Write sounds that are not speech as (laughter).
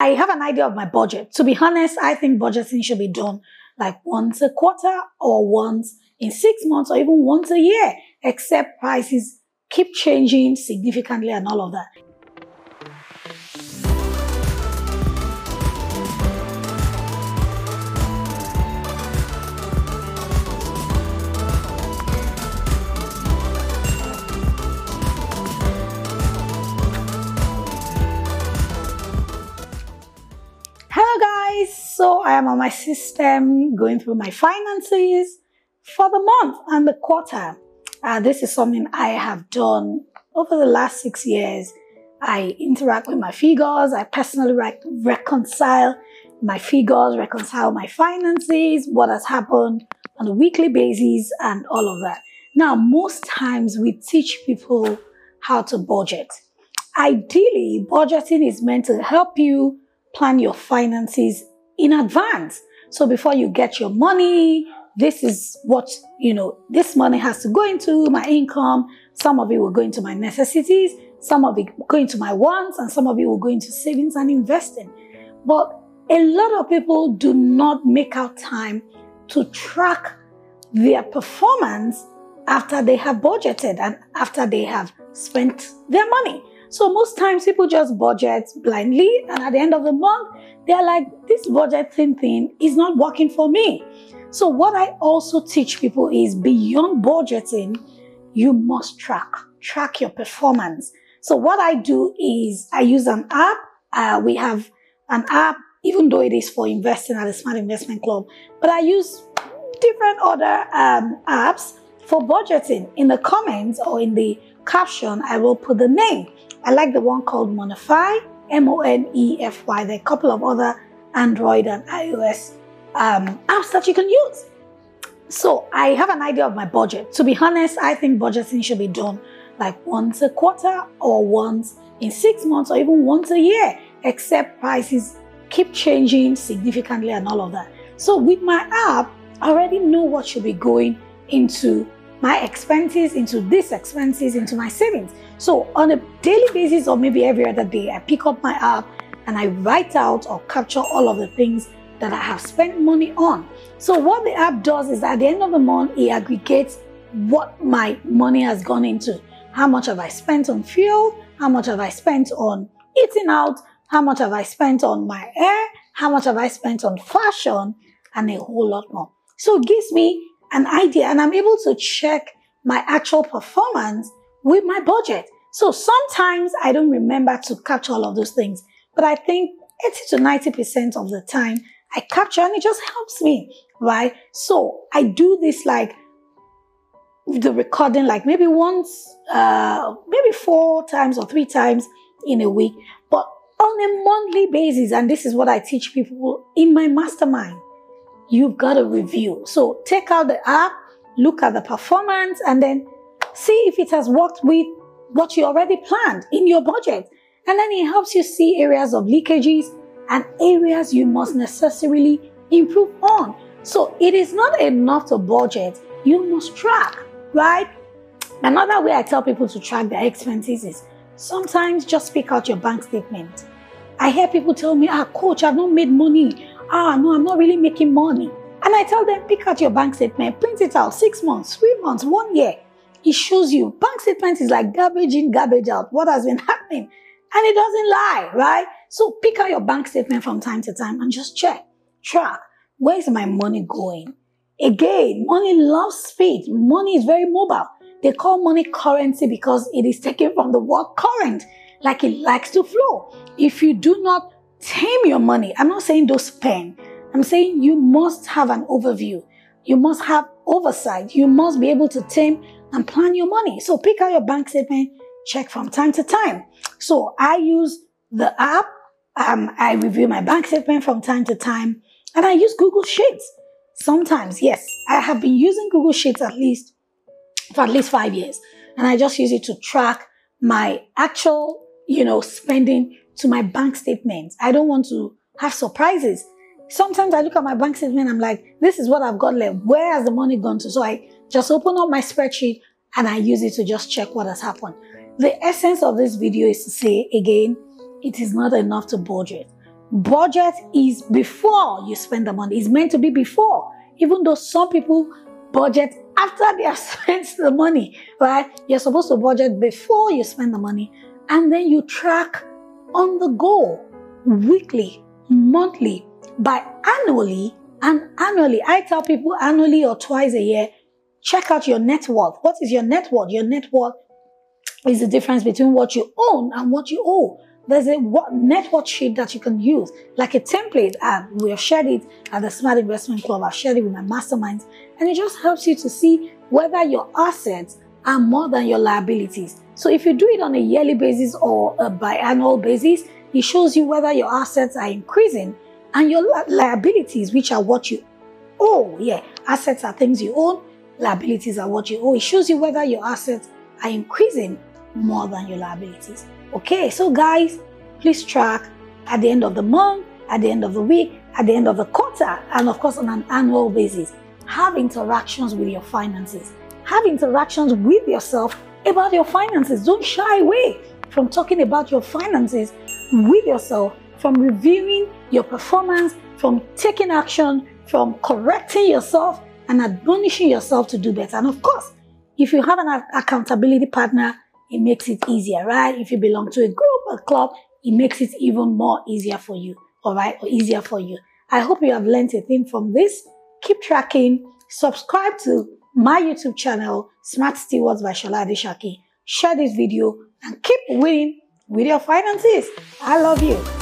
I have an idea of my budget. To be honest, I think budgeting should be done like once a quarter or once in six months or even once a year, except prices keep changing significantly and all of that. So I am on my system going through my finances for the month and the quarter. Uh, this is something I have done over the last six years. I interact with my figures, I personally re- reconcile my figures, reconcile my finances, what has happened on a weekly basis, and all of that. Now, most times we teach people how to budget. Ideally, budgeting is meant to help you plan your finances in advance. So before you get your money, this is what, you know, this money has to go into my income. Some of it will go into my necessities. Some of it go into my wants and some of it will go into savings and investing. But a lot of people do not make out time to track their performance after they have budgeted and after they have spent their money. So most times people just budget blindly, and at the end of the month, they're like, this budgeting thing is not working for me. So what I also teach people is beyond budgeting, you must track, track your performance. So what I do is I use an app. Uh, we have an app, even though it is for investing at the Smart Investment Club, but I use different other um, apps for budgeting. In the comments or in the caption, I will put the name. I like the one called Monefy, M-O-N-E-F-Y. There are a couple of other Android and iOS um, apps that you can use. So I have an idea of my budget. To be honest, I think budgeting should be done like once a quarter or once in six months or even once a year, except prices keep changing significantly and all of that. So with my app, I already know what should be going into my expenses, into these expenses, into my savings. So on a daily basis or maybe every other day, I pick up my app and I write out or capture all of the things that I have spent money on. So what the app does is at the end of the month, it aggregates what my money has gone into. How much have I spent on fuel? How much have I spent on eating out? How much have I spent on my hair? How much have I spent on fashion? And a whole lot more. So it gives me an idea and I'm able to check my actual performance with my budget. So sometimes I don't remember to capture all of those things, but I think 80 to 90% of the time I capture and it just helps me, right? So I do this like the recording, like maybe once, uh, maybe four times or three times in a week, but on a monthly basis. And this is what I teach people in my mastermind. You've got to review. So take out the app, look at the performance, and then see if it has worked with what you already planned in your budget. And then it helps you see areas of leakages and areas you must necessarily improve on. So it is not enough to budget, you must track, right? Another way I tell people to track their expenses is sometimes just pick out your bank statement. I hear people tell me, ah, coach, I've not made money. Ah, no, I'm not really making money. And I tell them, pick out your bank statement, print it out six months, three months, one year. It shows you bank statement is like garbage in, garbage out. What has been (laughs) happening? And it doesn't lie, right? So pick out your bank statement from time to time and just check, track. Where is my money going? Again, money loves speed. Money is very mobile. They call money currency because it is taken from the word current, like it likes to flow. If you do not tame your money, I'm not saying don't spend. I'm saying you must have an overview. You must have oversight. You must be able to tame and plan your money. So pick out your bank statement, check from time to time. So I use the app. Um, I review my bank statement from time to time and I use Google Sheets. Sometimes, yes, I have been using Google Sheets at least for at least five years. And I just use it to track my actual, you know, spending to my bank statements. I don't want to have surprises. Sometimes I look at my bank statement, I'm like, this is what I've got left. Where has the money gone to? So I just open up my spreadsheet and I use it to just check what has happened. The essence of this video is to say again, it is not enough to budget. budget is before you spend the money. It's meant to be before. Even though some people budget after they have (laughs) spent the money, right? You're supposed to budget before you spend the money and then you track on the go weekly, monthly, by annually and annually. I tell people annually or twice a year, check out your net worth. What is your net worth? Your net worth is the difference between what you own and what you owe. There's a net worth sheet that you can use, like a template. And we have shared it at the Smart Investment Club. I've shared it with my masterminds, and it just helps you to see whether your assets are more than your liabilities. So if you do it on a yearly basis or a biannual basis, it shows you whether your assets are increasing and your liabilities, which are what you owe. Yeah, assets are things you own, liabilities are what you owe. It shows you whether your assets are increasing more than your liabilities. Okay, so guys, please track at the end of the month, at the end of the week, at the end of the quarter, and of course on an annual basis. Have interactions with your finances. Have interactions with yourself about your finances. Don't shy away from talking about your finances with yourself, from reviewing your performance, from taking action, from correcting yourself and admonishing yourself to do better. And of course, if you have an accountability partner, it makes it easier, right? If you belong to a group, a club, it makes it even more easier for you, all right, or easier for you. I hope you have learned a thing from this. Keep tracking, subscribe to my YouTube channel, Smart Stewards by Sola Adesakin. Share this video and keep winning with your finances. I love you.